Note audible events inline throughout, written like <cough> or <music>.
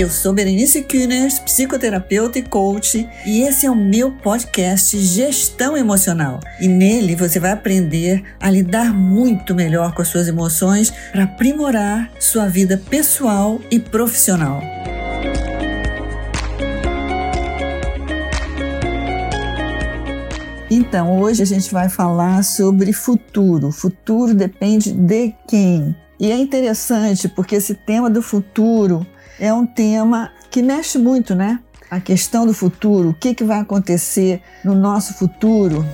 Eu sou Berenice Kühners, psicoterapeuta e coach, e esse é o meu podcast Gestão Emocional. E nele você vai aprender a lidar muito melhor com as suas emoções para aprimorar sua vida pessoal e profissional. Então, hoje a gente vai falar sobre futuro. Futuro depende de quem? E é interessante porque esse tema do futuro é um tema que mexe muito, né? A questão do futuro, o que, que vai acontecer no nosso futuro.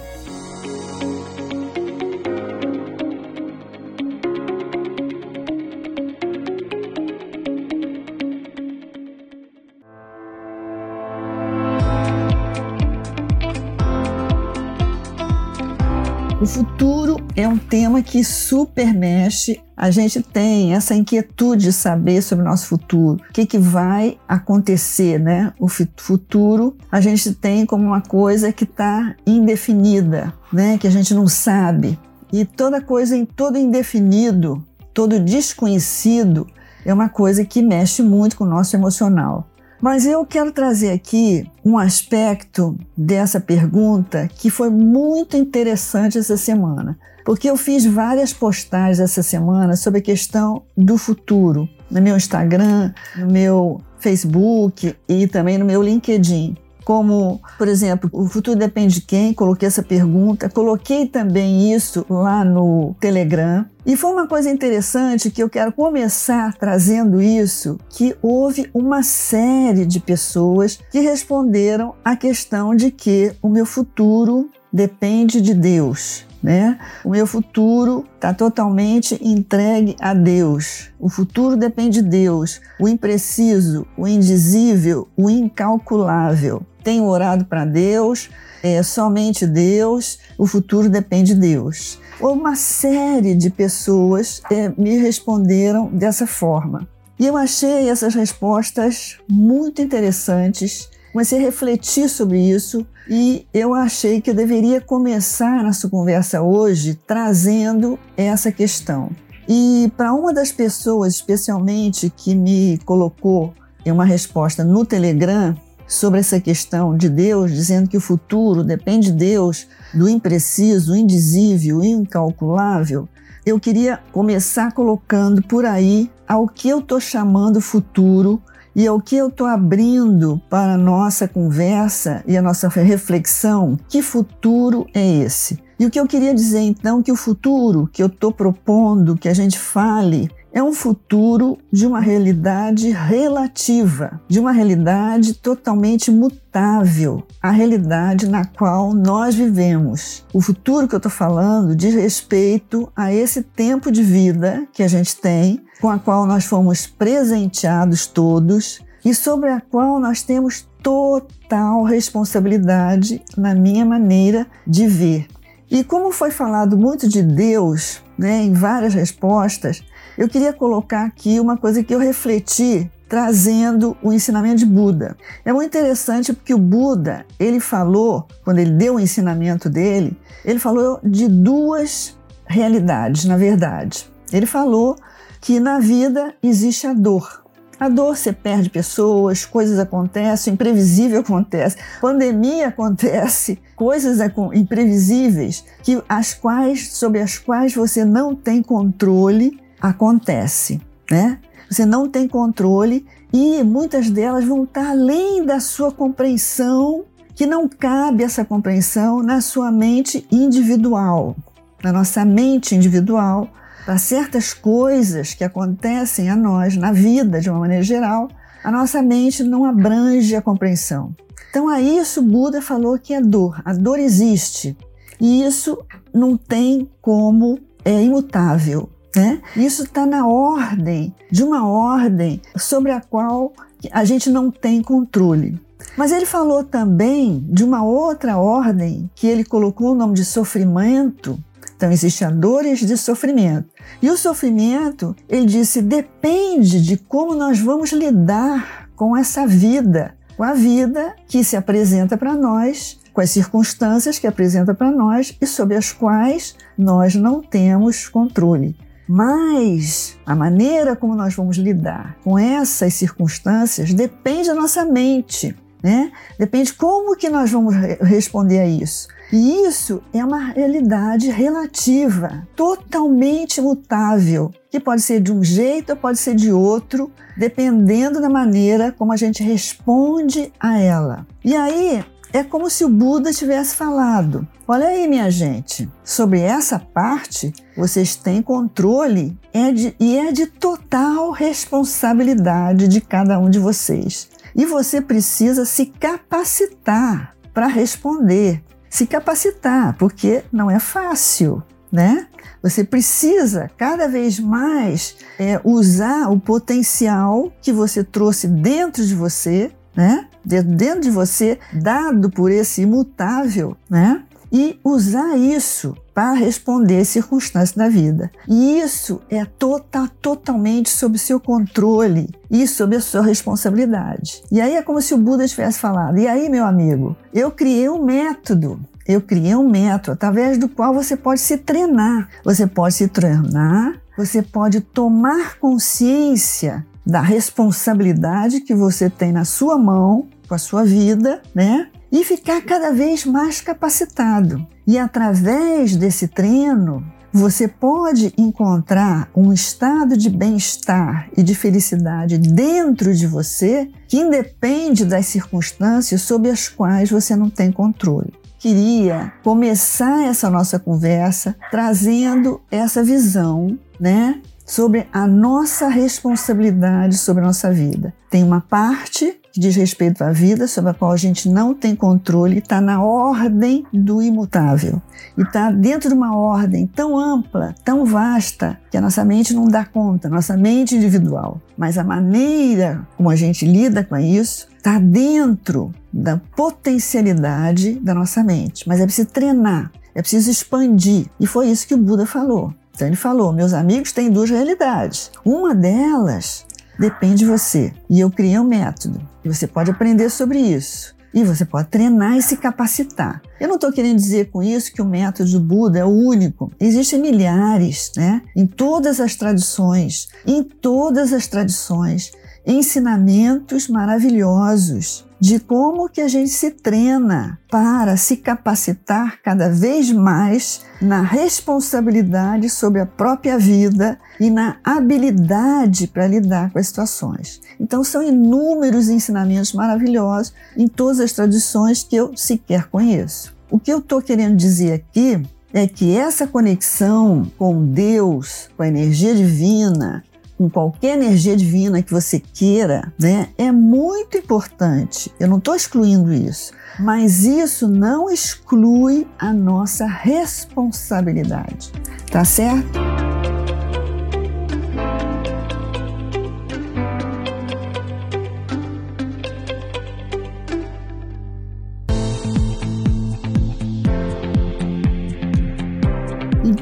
É um tema que super mexe. A gente tem essa inquietude de saber sobre o nosso futuro. O que, que vai acontecer, né? O futuro a gente tem como uma coisa que está indefinida, né? Que a gente não sabe. E toda coisa em todo indefinido, todo desconhecido, é uma coisa que mexe muito com o nosso emocional. Mas eu quero trazer aqui um aspecto dessa pergunta que foi muito interessante essa semana, porque eu fiz várias postagens essa semana sobre a questão do futuro no meu Instagram, no meu Facebook e também no meu LinkedIn como, por exemplo, o futuro depende de quem, coloquei essa pergunta, coloquei também isso lá no Telegram. E foi uma coisa interessante que eu quero começar trazendo isso, que houve uma série de pessoas que responderam à questão de que o meu futuro depende de Deus. Né? O meu futuro está totalmente entregue a Deus. O futuro depende de Deus. O impreciso, o indizível, o incalculável tenho orado para Deus, é somente Deus, o futuro depende de Deus. Uma série de pessoas é, me responderam dessa forma. E eu achei essas respostas muito interessantes. Comecei a refletir sobre isso e eu achei que eu deveria começar nossa conversa hoje trazendo essa questão. E para uma das pessoas, especialmente, que me colocou uma resposta no Telegram, sobre essa questão de Deus, dizendo que o futuro depende de Deus, do impreciso, indizível, incalculável, eu queria começar colocando por aí ao que eu estou chamando futuro e ao que eu estou abrindo para a nossa conversa e a nossa reflexão. Que futuro é esse? E o que eu queria dizer então que o futuro que eu estou propondo que a gente fale é um futuro de uma realidade relativa, de uma realidade totalmente mutável, a realidade na qual nós vivemos. O futuro que eu estou falando diz respeito a esse tempo de vida que a gente tem, com a qual nós fomos presenteados todos e sobre a qual nós temos total responsabilidade na minha maneira de ver. E como foi falado muito de Deus, né, em várias respostas, eu queria colocar aqui uma coisa que eu refleti trazendo o ensinamento de Buda. É muito interessante porque o Buda, ele falou, quando ele deu o ensinamento dele, ele falou de duas realidades, na verdade. Ele falou que na vida existe a dor. A dor, você perde pessoas, coisas acontecem, imprevisível acontece, pandemia acontece, coisas imprevisíveis que as quais, sobre as quais você não tem controle acontece, né? Você não tem controle e muitas delas vão estar além da sua compreensão, que não cabe essa compreensão na sua mente individual, na nossa mente individual, para certas coisas que acontecem a nós na vida de uma maneira geral, a nossa mente não abrange a compreensão. Então, a isso Buda falou que é dor. A dor existe e isso não tem como é imutável. Né? Isso está na ordem, de uma ordem sobre a qual a gente não tem controle. Mas ele falou também de uma outra ordem que ele colocou o nome de sofrimento. Então, existem dores de sofrimento. E o sofrimento, ele disse, depende de como nós vamos lidar com essa vida, com a vida que se apresenta para nós, com as circunstâncias que apresenta para nós e sobre as quais nós não temos controle. Mas a maneira como nós vamos lidar com essas circunstâncias depende da nossa mente, né? Depende como que nós vamos responder a isso. E isso é uma realidade relativa, totalmente mutável, que pode ser de um jeito ou pode ser de outro, dependendo da maneira como a gente responde a ela. E aí é como se o Buda tivesse falado: Olha aí, minha gente, sobre essa parte vocês têm controle é de, e é de total responsabilidade de cada um de vocês. E você precisa se capacitar para responder se capacitar, porque não é fácil, né? Você precisa cada vez mais é, usar o potencial que você trouxe dentro de você, né? Dentro de você, dado por esse imutável, né? E usar isso para responder circunstâncias da vida. E isso é total, totalmente sob seu controle e sob a sua responsabilidade. E aí é como se o Buda tivesse falado: e aí, meu amigo, eu criei um método. Eu criei um método através do qual você pode se treinar. Você pode se treinar, você pode tomar consciência da responsabilidade que você tem na sua mão, com a sua vida, né? E ficar cada vez mais capacitado. E através desse treino, você pode encontrar um estado de bem-estar e de felicidade dentro de você que independe das circunstâncias sobre as quais você não tem controle. Queria começar essa nossa conversa trazendo essa visão, né, sobre a nossa responsabilidade sobre a nossa vida. Tem uma parte que diz respeito à vida, sobre a qual a gente não tem controle, está na ordem do imutável. E está dentro de uma ordem tão ampla, tão vasta, que a nossa mente não dá conta, nossa mente individual. Mas a maneira como a gente lida com isso está dentro da potencialidade da nossa mente. Mas é preciso treinar, é preciso expandir. E foi isso que o Buda falou. Então ele falou: meus amigos têm duas realidades. Uma delas depende de você. E eu criei um método. E você pode aprender sobre isso. E você pode treinar e se capacitar. Eu não estou querendo dizer com isso que o método do Buda é o único. Existem milhares, né? Em todas as tradições, em todas as tradições, ensinamentos maravilhosos de como que a gente se treina para se capacitar cada vez mais na responsabilidade sobre a própria vida e na habilidade para lidar com as situações. Então são inúmeros ensinamentos maravilhosos em todas as tradições que eu sequer conheço. O que eu estou querendo dizer aqui é que essa conexão com Deus, com a energia divina, com qualquer energia divina que você queira, né, é muito importante. Eu não estou excluindo isso, mas isso não exclui a nossa responsabilidade, tá certo?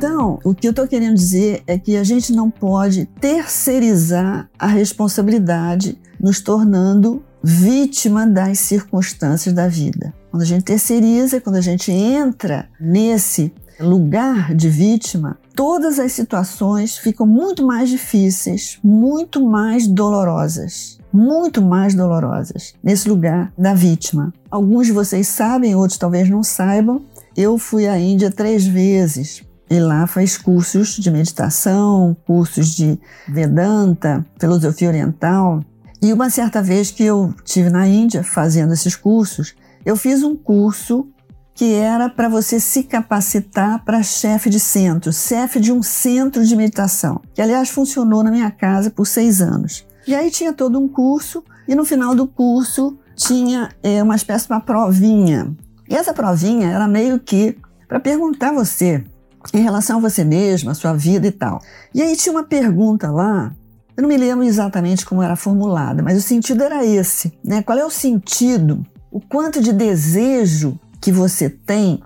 Então, o que eu estou querendo dizer é que a gente não pode terceirizar a responsabilidade, nos tornando vítima das circunstâncias da vida. Quando a gente terceiriza, quando a gente entra nesse lugar de vítima, todas as situações ficam muito mais difíceis, muito mais dolorosas. Muito mais dolorosas nesse lugar da vítima. Alguns de vocês sabem, outros talvez não saibam. Eu fui à Índia três vezes e lá faz cursos de meditação, cursos de Vedanta, filosofia oriental. E uma certa vez que eu tive na Índia fazendo esses cursos, eu fiz um curso que era para você se capacitar para chefe de centro, chefe de um centro de meditação, que aliás funcionou na minha casa por seis anos. E aí tinha todo um curso e no final do curso tinha é, uma espécie de uma provinha. E essa provinha era meio que para perguntar você em relação a você mesma, a sua vida e tal. E aí tinha uma pergunta lá, eu não me lembro exatamente como era formulada, mas o sentido era esse, né? Qual é o sentido, o quanto de desejo que você tem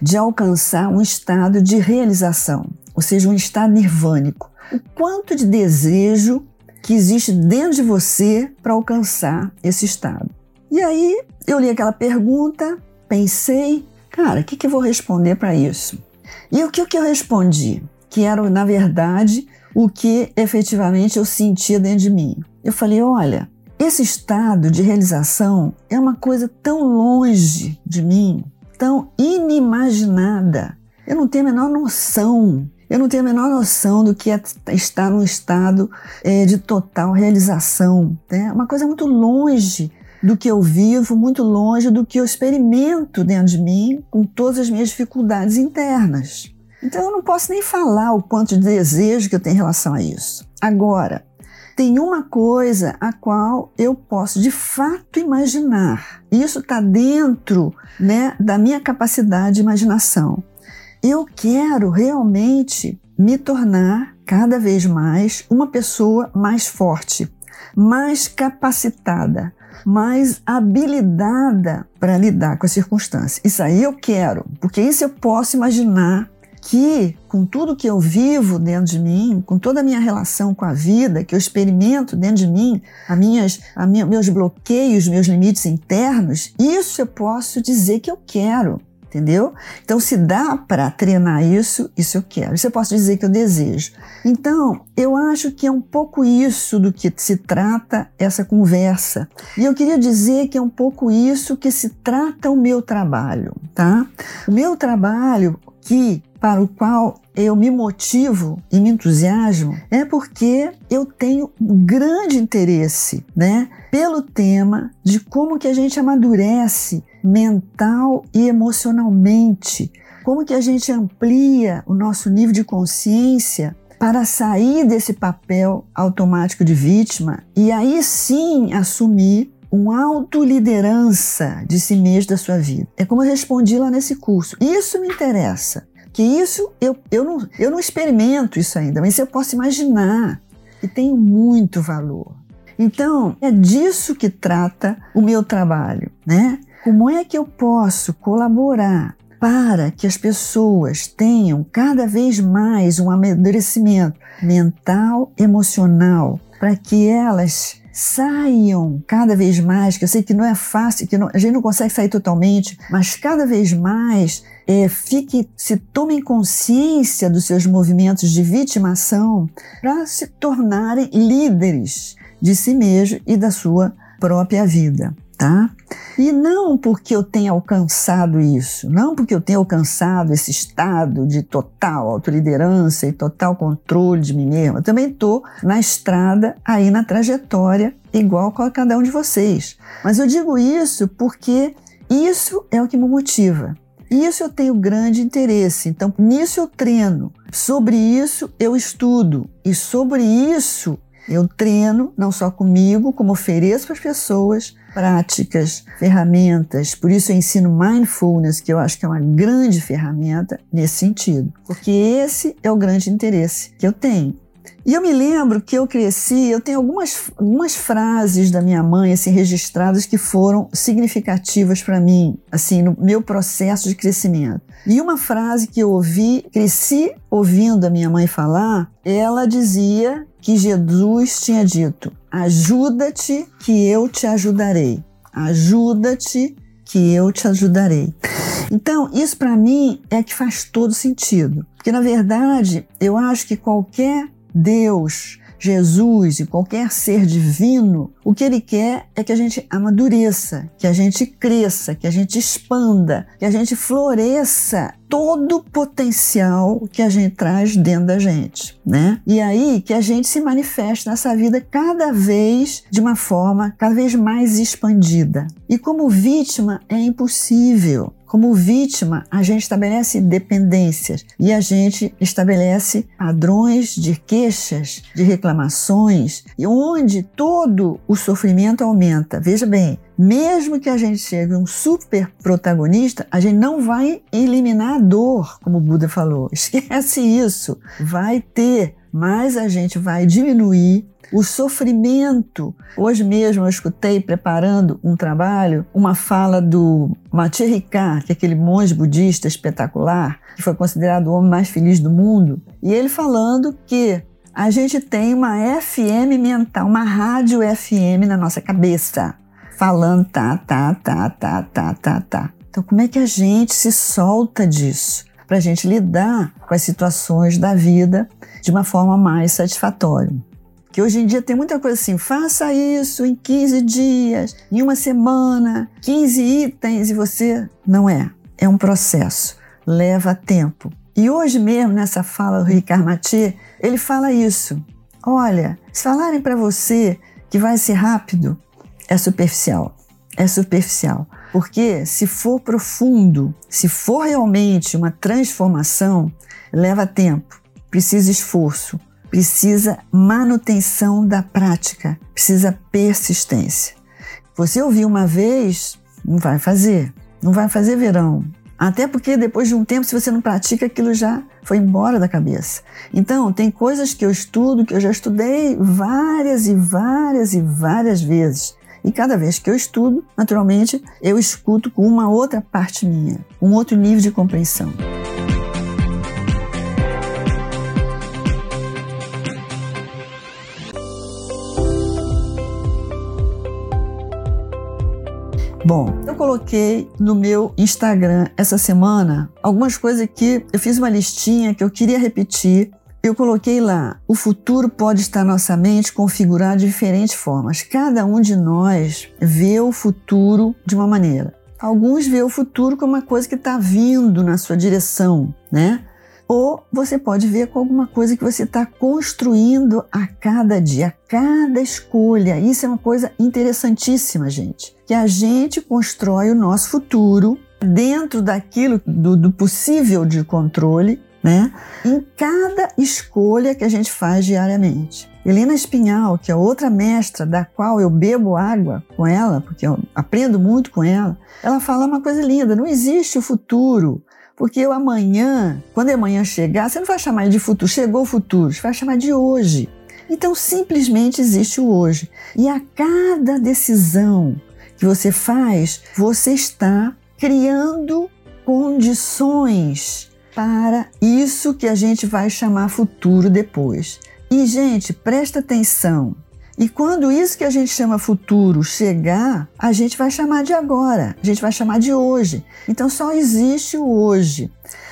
de alcançar um estado de realização, ou seja, um estado nirvânico. O quanto de desejo que existe dentro de você para alcançar esse estado. E aí eu li aquela pergunta, pensei, cara, o que, que eu vou responder para isso? E o que, que eu respondi? Que era, na verdade, o que efetivamente eu sentia dentro de mim. Eu falei: olha, esse estado de realização é uma coisa tão longe de mim, tão inimaginada. Eu não tenho a menor noção. Eu não tenho a menor noção do que é estar num estado é, de total realização. Né? Uma coisa muito longe do que eu vivo, muito longe do que eu experimento dentro de mim, com todas as minhas dificuldades internas. Então eu não posso nem falar o quanto de desejo que eu tenho em relação a isso. Agora, tem uma coisa a qual eu posso de fato imaginar. Isso está dentro né, da minha capacidade de imaginação. Eu quero realmente me tornar cada vez mais uma pessoa mais forte, mais capacitada, mais habilidada para lidar com as circunstâncias. Isso aí eu quero, porque isso eu posso imaginar que, com tudo que eu vivo dentro de mim, com toda a minha relação com a vida, que eu experimento dentro de mim, a minhas, a minha, meus bloqueios, meus limites internos, isso eu posso dizer que eu quero entendeu? Então, se dá para treinar isso, isso eu quero. Isso eu posso dizer que eu desejo. Então, eu acho que é um pouco isso do que se trata essa conversa. E eu queria dizer que é um pouco isso que se trata o meu trabalho, tá? O meu trabalho que para o qual eu me motivo e me entusiasmo é porque eu tenho um grande interesse, né, pelo tema de como que a gente amadurece mental e emocionalmente, como que a gente amplia o nosso nível de consciência para sair desse papel automático de vítima e aí sim assumir uma autoliderança de si mesmo da sua vida. É como eu respondi lá nesse curso. Isso me interessa. Que isso eu, eu, não, eu não experimento isso ainda, mas eu posso imaginar e tem muito valor. Então, é disso que trata o meu trabalho, né? Como é que eu posso colaborar para que as pessoas tenham cada vez mais um amadurecimento mental, emocional, para que elas saiam cada vez mais, que eu sei que não é fácil, que não, a gente não consegue sair totalmente, mas cada vez mais é, fique, se tomem consciência dos seus movimentos de vitimação para se tornarem líderes de si mesmo e da sua própria vida tá? E não porque eu tenha alcançado isso, não porque eu tenha alcançado esse estado de total autoliderança e total controle de mim mesma. Eu também estou na estrada, aí na trajetória, igual a cada um de vocês. Mas eu digo isso porque isso é o que me motiva. Isso eu tenho grande interesse. Então, nisso eu treino. Sobre isso eu estudo. E sobre isso eu treino, não só comigo, como ofereço para as pessoas práticas, ferramentas. Por isso eu ensino mindfulness, que eu acho que é uma grande ferramenta nesse sentido, porque esse é o grande interesse que eu tenho. E eu me lembro que eu cresci, eu tenho algumas, algumas frases da minha mãe assim registradas que foram significativas para mim, assim, no meu processo de crescimento. E uma frase que eu ouvi, cresci ouvindo a minha mãe falar, ela dizia que Jesus tinha dito: Ajuda-te que eu te ajudarei. Ajuda-te que eu te ajudarei. Então, isso para mim é que faz todo sentido. Porque, na verdade, eu acho que qualquer Deus, Jesus e qualquer ser divino, o que ele quer é que a gente amadureça, que a gente cresça, que a gente expanda, que a gente floresça todo o potencial que a gente traz dentro da gente, né? E aí que a gente se manifeste nessa vida cada vez de uma forma cada vez mais expandida. E como vítima é impossível. Como vítima, a gente estabelece dependências e a gente estabelece padrões de queixas, de reclamações, e onde todo o sofrimento aumenta. Veja bem, mesmo que a gente chegue a um super protagonista, a gente não vai eliminar a dor, como o Buda falou. <laughs> Esquece isso. Vai ter, mas a gente vai diminuir o sofrimento. Hoje mesmo eu escutei, preparando um trabalho, uma fala do Mathi Ricard, que é aquele monge budista espetacular, que foi considerado o homem mais feliz do mundo, e ele falando que a gente tem uma FM mental, uma rádio FM na nossa cabeça, falando tá, tá, tá, tá, tá, tá, tá. Então, como é que a gente se solta disso? Para a gente lidar com as situações da vida de uma forma mais satisfatória. Que hoje em dia tem muita coisa assim, faça isso em 15 dias, em uma semana, 15 itens e você. Não é. É um processo, leva tempo. E hoje mesmo, nessa fala do Ricard Mathieu, ele fala isso. Olha, se falarem para você que vai ser rápido, é superficial. É superficial. Porque se for profundo, se for realmente uma transformação, leva tempo, precisa esforço, precisa manutenção da prática, precisa persistência. Você ouviu uma vez, não vai fazer, não vai fazer verão. Até porque depois de um tempo, se você não pratica, aquilo já foi embora da cabeça. Então, tem coisas que eu estudo, que eu já estudei várias e várias e várias vezes. E cada vez que eu estudo, naturalmente, eu escuto com uma outra parte minha, um outro nível de compreensão. Bom, eu coloquei no meu Instagram essa semana algumas coisas que eu fiz uma listinha que eu queria repetir eu coloquei lá: o futuro pode estar nossa mente configurado de diferentes formas. Cada um de nós vê o futuro de uma maneira. Alguns vê o futuro como uma coisa que está vindo na sua direção, né? Ou você pode ver com alguma coisa que você está construindo a cada dia, a cada escolha. Isso é uma coisa interessantíssima, gente. Que a gente constrói o nosso futuro dentro daquilo do, do possível de controle né? Em cada escolha que a gente faz diariamente. Helena Espinhal, que é outra mestra da qual eu bebo água com ela, porque eu aprendo muito com ela, ela fala uma coisa linda: não existe o futuro. Porque o amanhã, quando amanhã chegar, você não vai chamar de futuro, chegou o futuro, você vai chamar de hoje. Então simplesmente existe o hoje. E a cada decisão que você faz, você está criando condições para isso que a gente vai chamar futuro depois. E, gente, presta atenção. E quando isso que a gente chama futuro chegar, a gente vai chamar de agora, a gente vai chamar de hoje. Então só existe o hoje.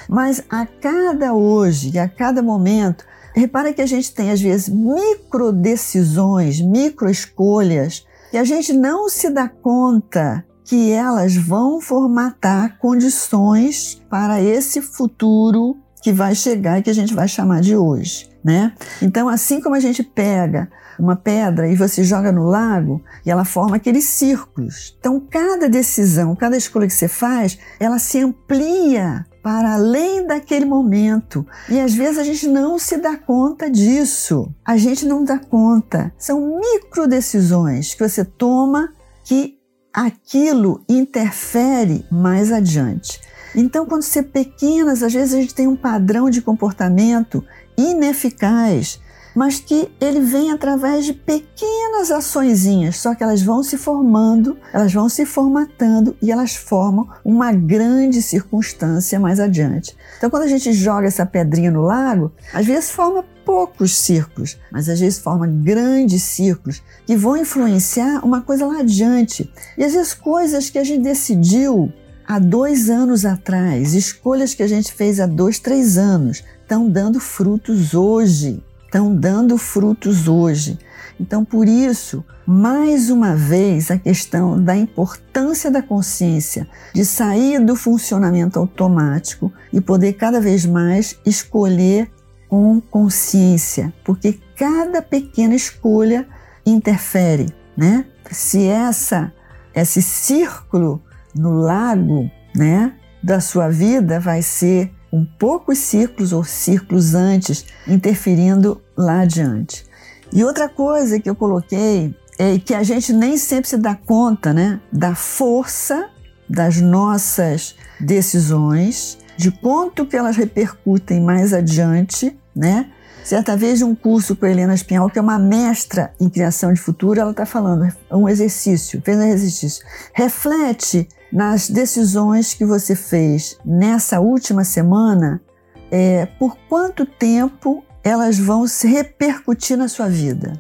Mas a cada hoje e a cada momento, repara que a gente tem às vezes micro decisões, micro escolhas, que a gente não se dá conta que elas vão formatar condições para esse futuro que vai chegar e que a gente vai chamar de hoje, né? Então, assim como a gente pega uma pedra e você joga no lago e ela forma aqueles círculos. Então, cada decisão, cada escolha que você faz, ela se amplia para além daquele momento. E às vezes a gente não se dá conta disso. A gente não dá conta. São micro decisões que você toma que aquilo interfere mais adiante. Então, quando é pequenas, às vezes a gente tem um padrão de comportamento ineficaz mas que ele vem através de pequenas açõezinhas, só que elas vão se formando, elas vão se formatando e elas formam uma grande circunstância mais adiante. Então, quando a gente joga essa pedrinha no lago, às vezes forma poucos círculos, mas às vezes forma grandes círculos que vão influenciar uma coisa lá adiante. E às vezes coisas que a gente decidiu há dois anos atrás, escolhas que a gente fez há dois, três anos, estão dando frutos hoje estão dando frutos hoje. Então, por isso, mais uma vez, a questão da importância da consciência, de sair do funcionamento automático e poder cada vez mais escolher com consciência, porque cada pequena escolha interfere, né? Se essa esse círculo no lago, né, da sua vida vai ser com poucos ciclos ou ciclos antes interferindo lá adiante. E outra coisa que eu coloquei é que a gente nem sempre se dá conta né, da força das nossas decisões, de quanto que elas repercutem mais adiante, né? Certa vez, um curso com a Helena Espinhal, que é uma mestra em criação de futuro, ela está falando um exercício, fez um exercício. Reflete nas decisões que você fez nessa última semana, é, por quanto tempo elas vão se repercutir na sua vida.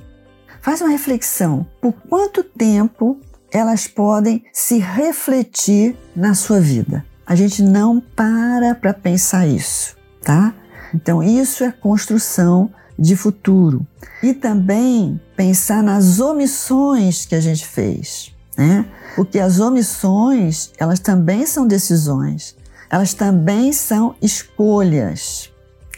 Faz uma reflexão, por quanto tempo elas podem se refletir na sua vida. A gente não para para pensar isso, tá? Então, isso é construção de futuro. E também pensar nas omissões que a gente fez, né? Porque as omissões, elas também são decisões, elas também são escolhas.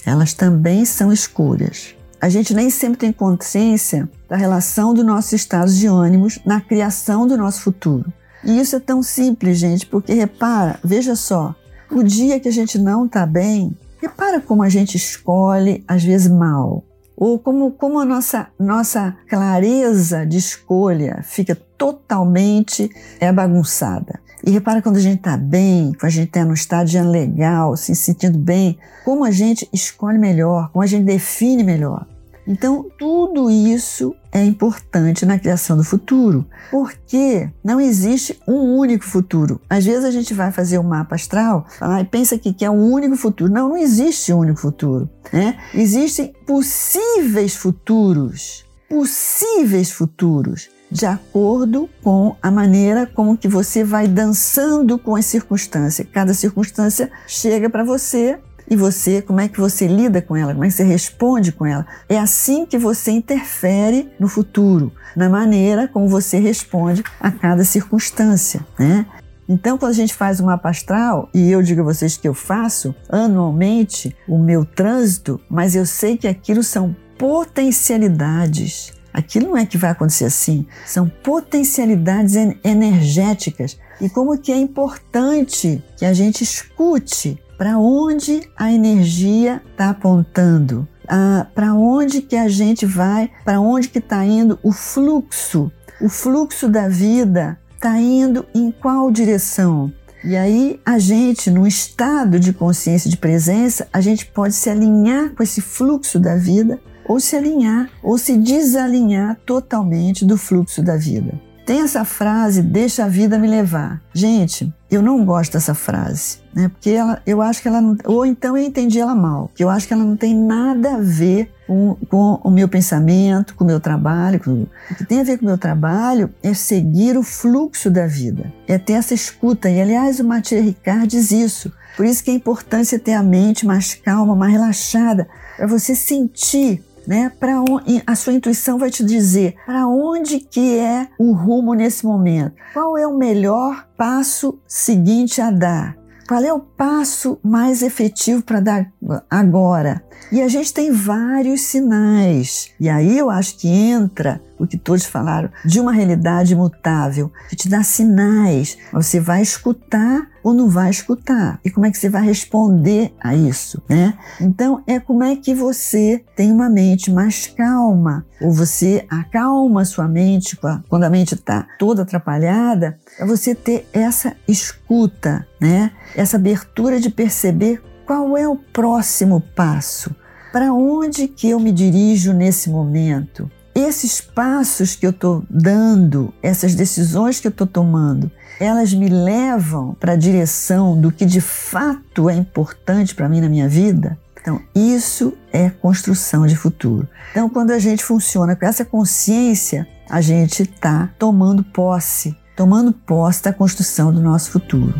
Elas também são escolhas. A gente nem sempre tem consciência da relação do nosso estado de ânimos na criação do nosso futuro. E isso é tão simples, gente, porque repara, veja só, o dia que a gente não está bem, repara como a gente escolhe, às vezes mal. Ou como, como a nossa, nossa clareza de escolha fica totalmente é, bagunçada. E repara quando a gente está bem, quando a gente está no estado de legal, se sentindo bem, como a gente escolhe melhor, como a gente define melhor. Então, tudo isso é importante na criação do futuro, porque não existe um único futuro. Às vezes a gente vai fazer um mapa astral fala, e pensa que, que é um único futuro. Não, não existe um único futuro. Né? Existem possíveis futuros. Possíveis futuros de acordo com a maneira como que você vai dançando com as circunstâncias. Cada circunstância chega para você e você, como é que você lida com ela, como é que você responde com ela. É assim que você interfere no futuro, na maneira como você responde a cada circunstância, né? Então, quando a gente faz um mapa astral, e eu digo a vocês que eu faço anualmente o meu trânsito, mas eu sei que aquilo são potencialidades. Aquilo não é que vai acontecer assim, são potencialidades energéticas. E como que é importante que a gente escute para onde a energia está apontando, ah, para onde que a gente vai, para onde que está indo o fluxo, o fluxo da vida está indo em qual direção. E aí a gente, num estado de consciência de presença, a gente pode se alinhar com esse fluxo da vida ou se alinhar ou se desalinhar totalmente do fluxo da vida. Tem essa frase, deixa a vida me levar. Gente, eu não gosto dessa frase, né? Porque ela, eu acho que ela não. Ou então eu entendi ela mal, que eu acho que ela não tem nada a ver com, com o meu pensamento, com o meu trabalho. Com, o que tem a ver com o meu trabalho é seguir o fluxo da vida, é ter essa escuta. E aliás, o Mathieu Ricard diz isso. Por isso que é importante ter a mente mais calma, mais relaxada, para você sentir né? Para a sua intuição vai te dizer para onde que é o rumo nesse momento. Qual é o melhor passo seguinte a dar? Qual é o passo mais efetivo para dar agora? E a gente tem vários sinais. E aí eu acho que entra o que todos falaram de uma realidade imutável, que te dá sinais. Você vai escutar ou não vai escutar? E como é que você vai responder a isso, né? Então, é como é que você tem uma mente mais calma, ou você acalma sua mente quando a mente está toda atrapalhada, é você ter essa escuta, né? Essa abertura de perceber qual é o próximo passo. Para onde que eu me dirijo nesse momento? Esses passos que eu estou dando, essas decisões que eu estou tomando, elas me levam para a direção do que de fato é importante para mim na minha vida? Então, isso é construção de futuro. Então, quando a gente funciona com essa consciência, a gente está tomando posse, tomando posse da construção do nosso futuro.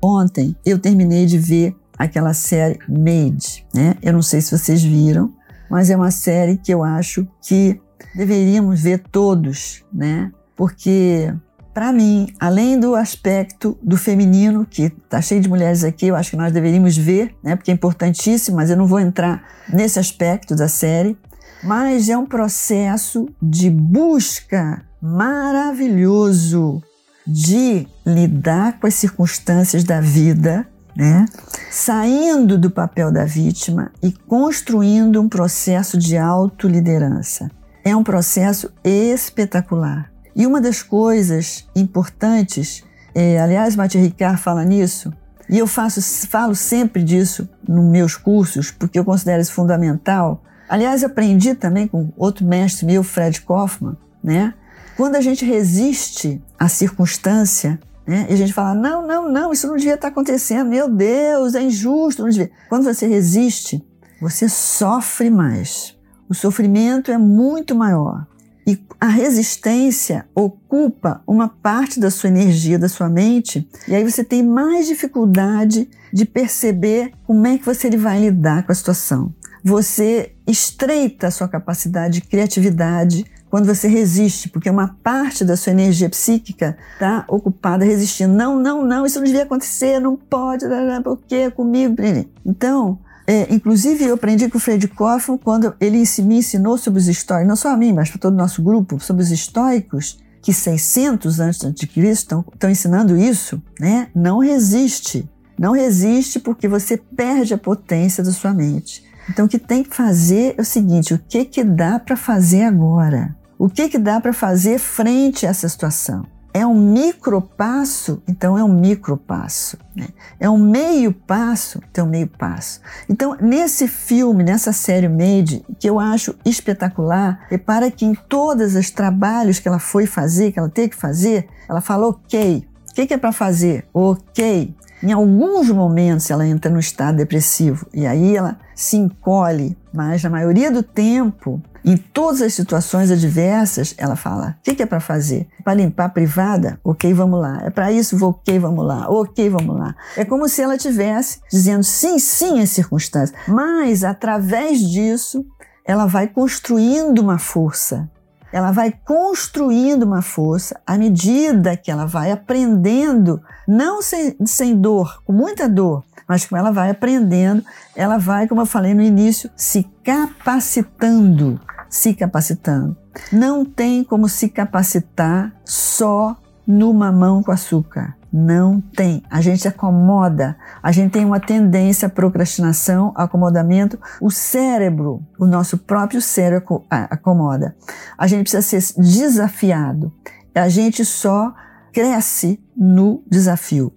Ontem eu terminei de ver aquela série Made, né? Eu não sei se vocês viram, mas é uma série que eu acho que deveríamos ver todos, né? Porque para mim, além do aspecto do feminino, que tá cheio de mulheres aqui, eu acho que nós deveríamos ver, né? Porque é importantíssimo, mas eu não vou entrar nesse aspecto da série. Mas é um processo de busca maravilhoso de lidar com as circunstâncias da vida, né? saindo do papel da vítima e construindo um processo de autoliderança. É um processo espetacular. E uma das coisas importantes, é, aliás, Mathieu Ricard fala nisso, e eu faço, falo sempre disso nos meus cursos, porque eu considero isso fundamental. Aliás, aprendi também com outro mestre meu, Fred Kaufman, né? Quando a gente resiste à circunstância, Né? E a gente fala: não, não, não, isso não devia estar acontecendo, meu Deus, é injusto, não devia. Quando você resiste, você sofre mais. O sofrimento é muito maior. E a resistência ocupa uma parte da sua energia, da sua mente, e aí você tem mais dificuldade de perceber como é que você vai lidar com a situação. Você estreita a sua capacidade de criatividade, quando você resiste, porque uma parte da sua energia psíquica está ocupada resistindo. Não, não, não, isso não devia acontecer, não pode, por quê comigo? Então, é, inclusive eu aprendi com o Fred Kaufman quando ele me ensinou sobre os estoicos, não só a mim, mas para todo o nosso grupo, sobre os estoicos, que 600 antes de Cristo estão ensinando isso, né? Não resiste. Não resiste porque você perde a potência da sua mente. Então, o que tem que fazer é o seguinte: o que, que dá para fazer agora? O que, que dá para fazer frente a essa situação? É um micro passo, então é um micro passo. Né? É um meio passo, então é um meio passo. Então, nesse filme, nessa série Made, que eu acho espetacular, repara que em todos os trabalhos que ela foi fazer, que ela teve que fazer, ela fala ok. O que, que é para fazer? Ok. Em alguns momentos ela entra no estado depressivo e aí ela se encolhe, mas na maioria do tempo, em todas as situações adversas, ela fala: o que, é para fazer? Para limpar a privada? Ok, vamos lá. É para isso? Ok, vamos lá. Ok, vamos lá. É como se ela tivesse dizendo sim, sim às circunstâncias, mas através disso ela vai construindo uma força ela vai construindo uma força à medida que ela vai aprendendo, não sem, sem dor, com muita dor, mas como ela vai aprendendo, ela vai, como eu falei no início, se capacitando, se capacitando. Não tem como se capacitar só no mamão com açúcar. Não tem. A gente acomoda, a gente tem uma tendência à procrastinação, acomodamento. O cérebro, o nosso próprio cérebro acomoda. A gente precisa ser desafiado. A gente só cresce no desafio.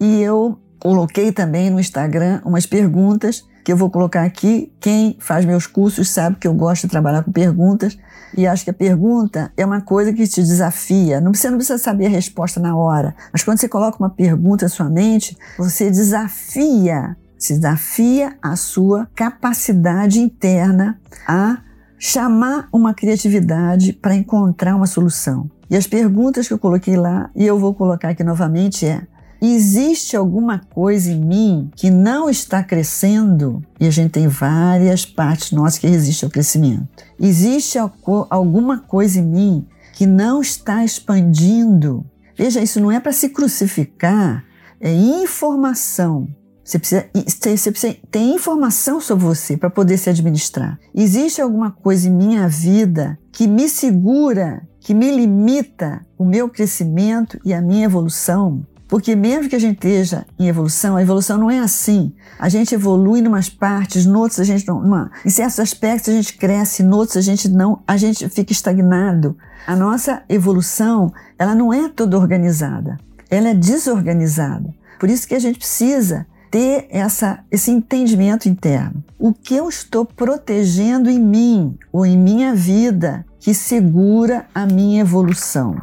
E eu coloquei também no Instagram umas perguntas que eu vou colocar aqui. Quem faz meus cursos sabe que eu gosto de trabalhar com perguntas. E acho que a pergunta é uma coisa que te desafia. Você não precisa saber a resposta na hora, mas quando você coloca uma pergunta na sua mente, você desafia, se desafia a sua capacidade interna a chamar uma criatividade para encontrar uma solução. E as perguntas que eu coloquei lá, e eu vou colocar aqui novamente, é: existe alguma coisa em mim que não está crescendo? E a gente tem várias partes nossas que resistem ao crescimento. Existe alguma coisa em mim que não está expandindo? Veja, isso não é para se crucificar, é informação. Você precisa, você precisa ter informação sobre você para poder se administrar. Existe alguma coisa em minha vida que me segura, que me limita o meu crescimento e a minha evolução? Porque mesmo que a gente esteja em evolução, a evolução não é assim. A gente evolui em umas partes, em outras a gente não. Numa, em certos aspectos a gente cresce, em outros a gente não, a gente fica estagnado. A nossa evolução, ela não é toda organizada. Ela é desorganizada. Por isso que a gente precisa ter essa, esse entendimento interno. O que eu estou protegendo em mim ou em minha vida que segura a minha evolução?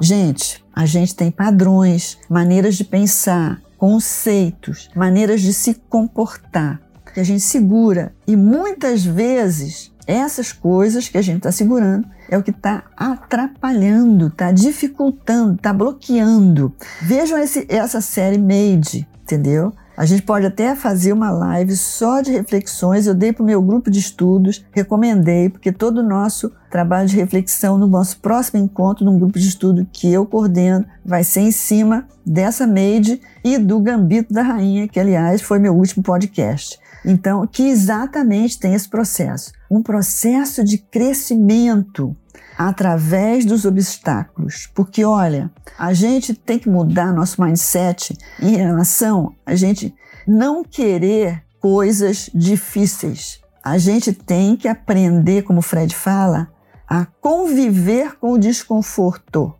Gente, a gente tem padrões, maneiras de pensar, conceitos, maneiras de se comportar que a gente segura e muitas vezes essas coisas que a gente está segurando é o que está atrapalhando, está dificultando, está bloqueando. Vejam esse, essa série Made, entendeu? A gente pode até fazer uma live só de reflexões. Eu dei para o meu grupo de estudos, recomendei, porque todo o nosso trabalho de reflexão no nosso próximo encontro, num grupo de estudo que eu coordeno, vai ser em cima dessa Made e do Gambito da Rainha, que aliás foi meu último podcast. Então, que exatamente tem esse processo, um processo de crescimento através dos obstáculos. Porque, olha, a gente tem que mudar nosso mindset em relação a gente não querer coisas difíceis. A gente tem que aprender, como o Fred fala, a conviver com o desconforto.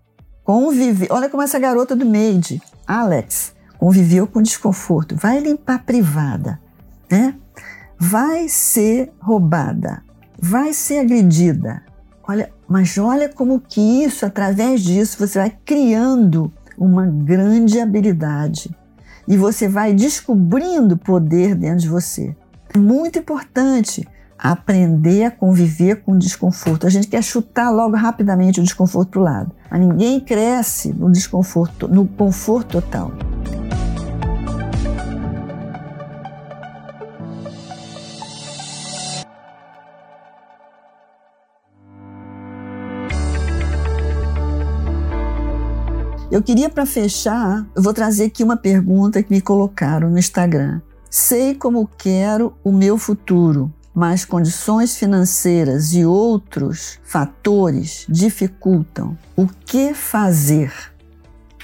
Conviver. Olha como essa garota do Made, Alex, conviveu com desconforto. Vai limpar privada, né? Vai ser roubada, vai ser agredida, Olha, mas olha como que isso, através disso, você vai criando uma grande habilidade e você vai descobrindo poder dentro de você. É muito importante aprender a conviver com o desconforto. A gente quer chutar logo rapidamente o desconforto para o lado, mas ninguém cresce no desconforto, no conforto total. Eu queria, para fechar, eu vou trazer aqui uma pergunta que me colocaram no Instagram. Sei como quero o meu futuro, mas condições financeiras e outros fatores dificultam. O que fazer?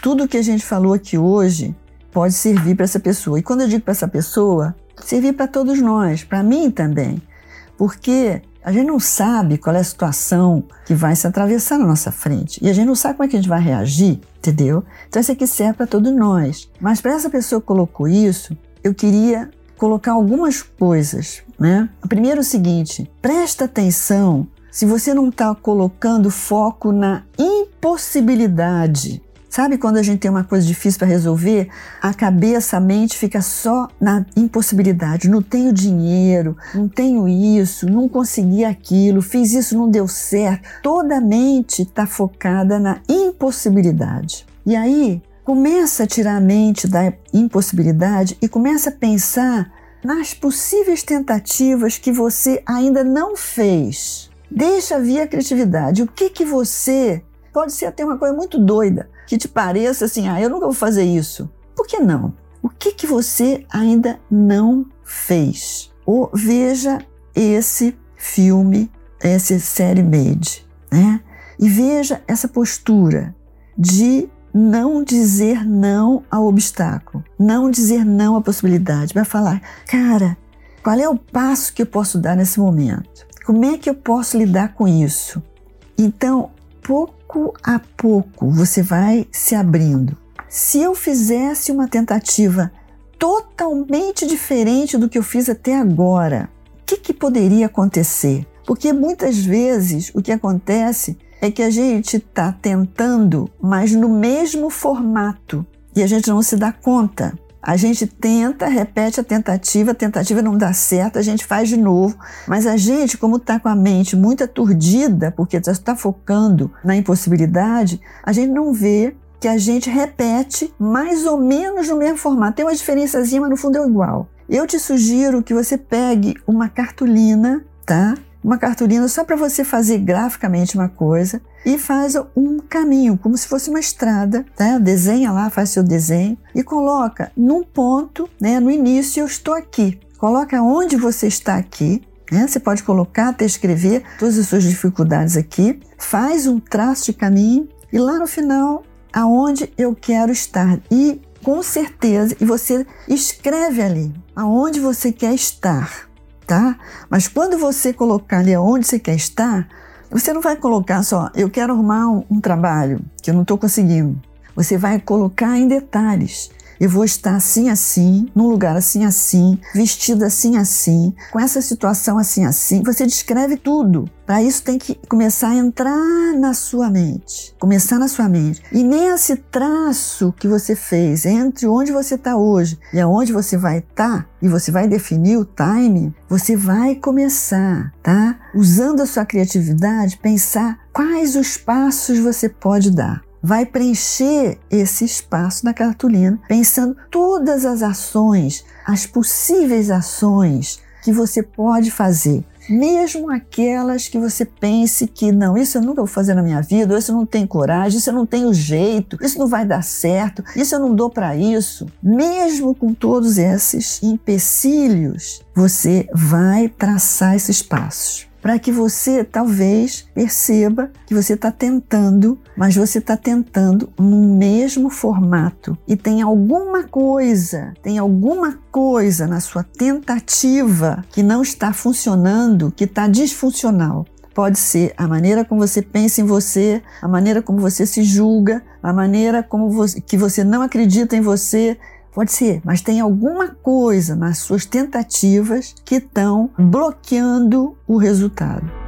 Tudo que a gente falou aqui hoje pode servir para essa pessoa. E quando eu digo para essa pessoa, servir para todos nós, para mim também. Porque a gente não sabe qual é a situação que vai se atravessar na nossa frente. E a gente não sabe como é que a gente vai reagir, entendeu? Então isso aqui serve para todos nós. Mas para essa pessoa que colocou isso, eu queria colocar algumas coisas, né? Primeiro é o seguinte, presta atenção se você não está colocando foco na impossibilidade. Sabe quando a gente tem uma coisa difícil para resolver, a cabeça, a mente fica só na impossibilidade. Não tenho dinheiro, não tenho isso, não consegui aquilo, fiz isso, não deu certo. Toda a mente está focada na impossibilidade. E aí, Começa a tirar a mente da impossibilidade e começa a pensar nas possíveis tentativas que você ainda não fez. Deixa vir a criatividade. O que que você pode ser até uma coisa muito doida que te pareça assim, ah, eu nunca vou fazer isso. Por que não? O que que você ainda não fez? Ou veja esse filme, essa série Made, né? E veja essa postura de não dizer não ao obstáculo, não dizer não à possibilidade, vai falar, cara, qual é o passo que eu posso dar nesse momento? Como é que eu posso lidar com isso? Então, pouco a pouco você vai se abrindo. Se eu fizesse uma tentativa totalmente diferente do que eu fiz até agora, o que, que poderia acontecer? Porque muitas vezes o que acontece é que a gente está tentando, mas no mesmo formato e a gente não se dá conta. A gente tenta, repete a tentativa, a tentativa não dá certo, a gente faz de novo, mas a gente, como está com a mente muito aturdida, porque está focando na impossibilidade, a gente não vê que a gente repete mais ou menos no mesmo formato. Tem uma diferençazinha, mas no fundo é igual. Eu te sugiro que você pegue uma cartolina, tá? Uma cartolina só para você fazer graficamente uma coisa e faz um caminho, como se fosse uma estrada, tá? desenha lá, faz seu desenho e coloca num ponto, né? no início eu estou aqui. Coloca onde você está aqui, né? Você pode colocar, até escrever todas as suas dificuldades aqui, faz um traço de caminho e lá no final, aonde eu quero estar. E com certeza, e você escreve ali aonde você quer estar tá? Mas quando você colocar ali onde você quer estar, você não vai colocar só, eu quero arrumar um, um trabalho que eu não estou conseguindo. Você vai colocar em detalhes eu vou estar assim, assim, num lugar assim, assim, vestida assim, assim, com essa situação assim, assim. Você descreve tudo. Para isso tem que começar a entrar na sua mente, começar na sua mente. E nesse traço que você fez entre onde você está hoje e aonde você vai estar, tá, e você vai definir o time, você vai começar, tá? Usando a sua criatividade, pensar quais os passos você pode dar vai preencher esse espaço na cartolina, pensando todas as ações, as possíveis ações que você pode fazer. Mesmo aquelas que você pense que não, isso eu nunca vou fazer na minha vida, isso eu não tenho coragem, isso eu não tenho jeito, isso não vai dar certo, isso eu não dou para isso. Mesmo com todos esses empecilhos, você vai traçar esses passos para que você talvez perceba que você está tentando, mas você está tentando no mesmo formato e tem alguma coisa, tem alguma coisa na sua tentativa que não está funcionando, que está disfuncional. Pode ser a maneira como você pensa em você, a maneira como você se julga, a maneira como você, que você não acredita em você, Pode ser, mas tem alguma coisa nas suas tentativas que estão bloqueando o resultado.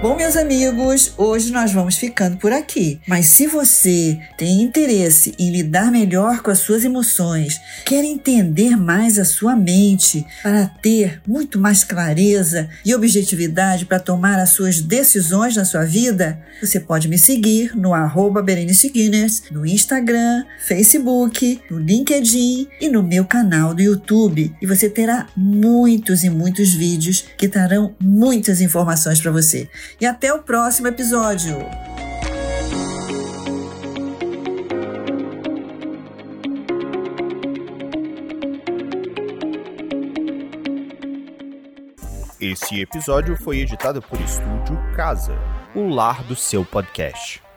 Bom, meus amigos, hoje nós vamos ficando por aqui. Mas se você tem interesse em lidar melhor com as suas emoções, quer entender mais a sua mente para ter muito mais clareza e objetividade para tomar as suas decisões na sua vida, você pode me seguir no arroba Berenice Guinness, no Instagram, Facebook, no LinkedIn e no meu canal do YouTube. E você terá muitos e muitos vídeos que trarão muitas informações para você e até o próximo episódio. Esse episódio foi editado por Estúdio Casa, o lar do seu podcast.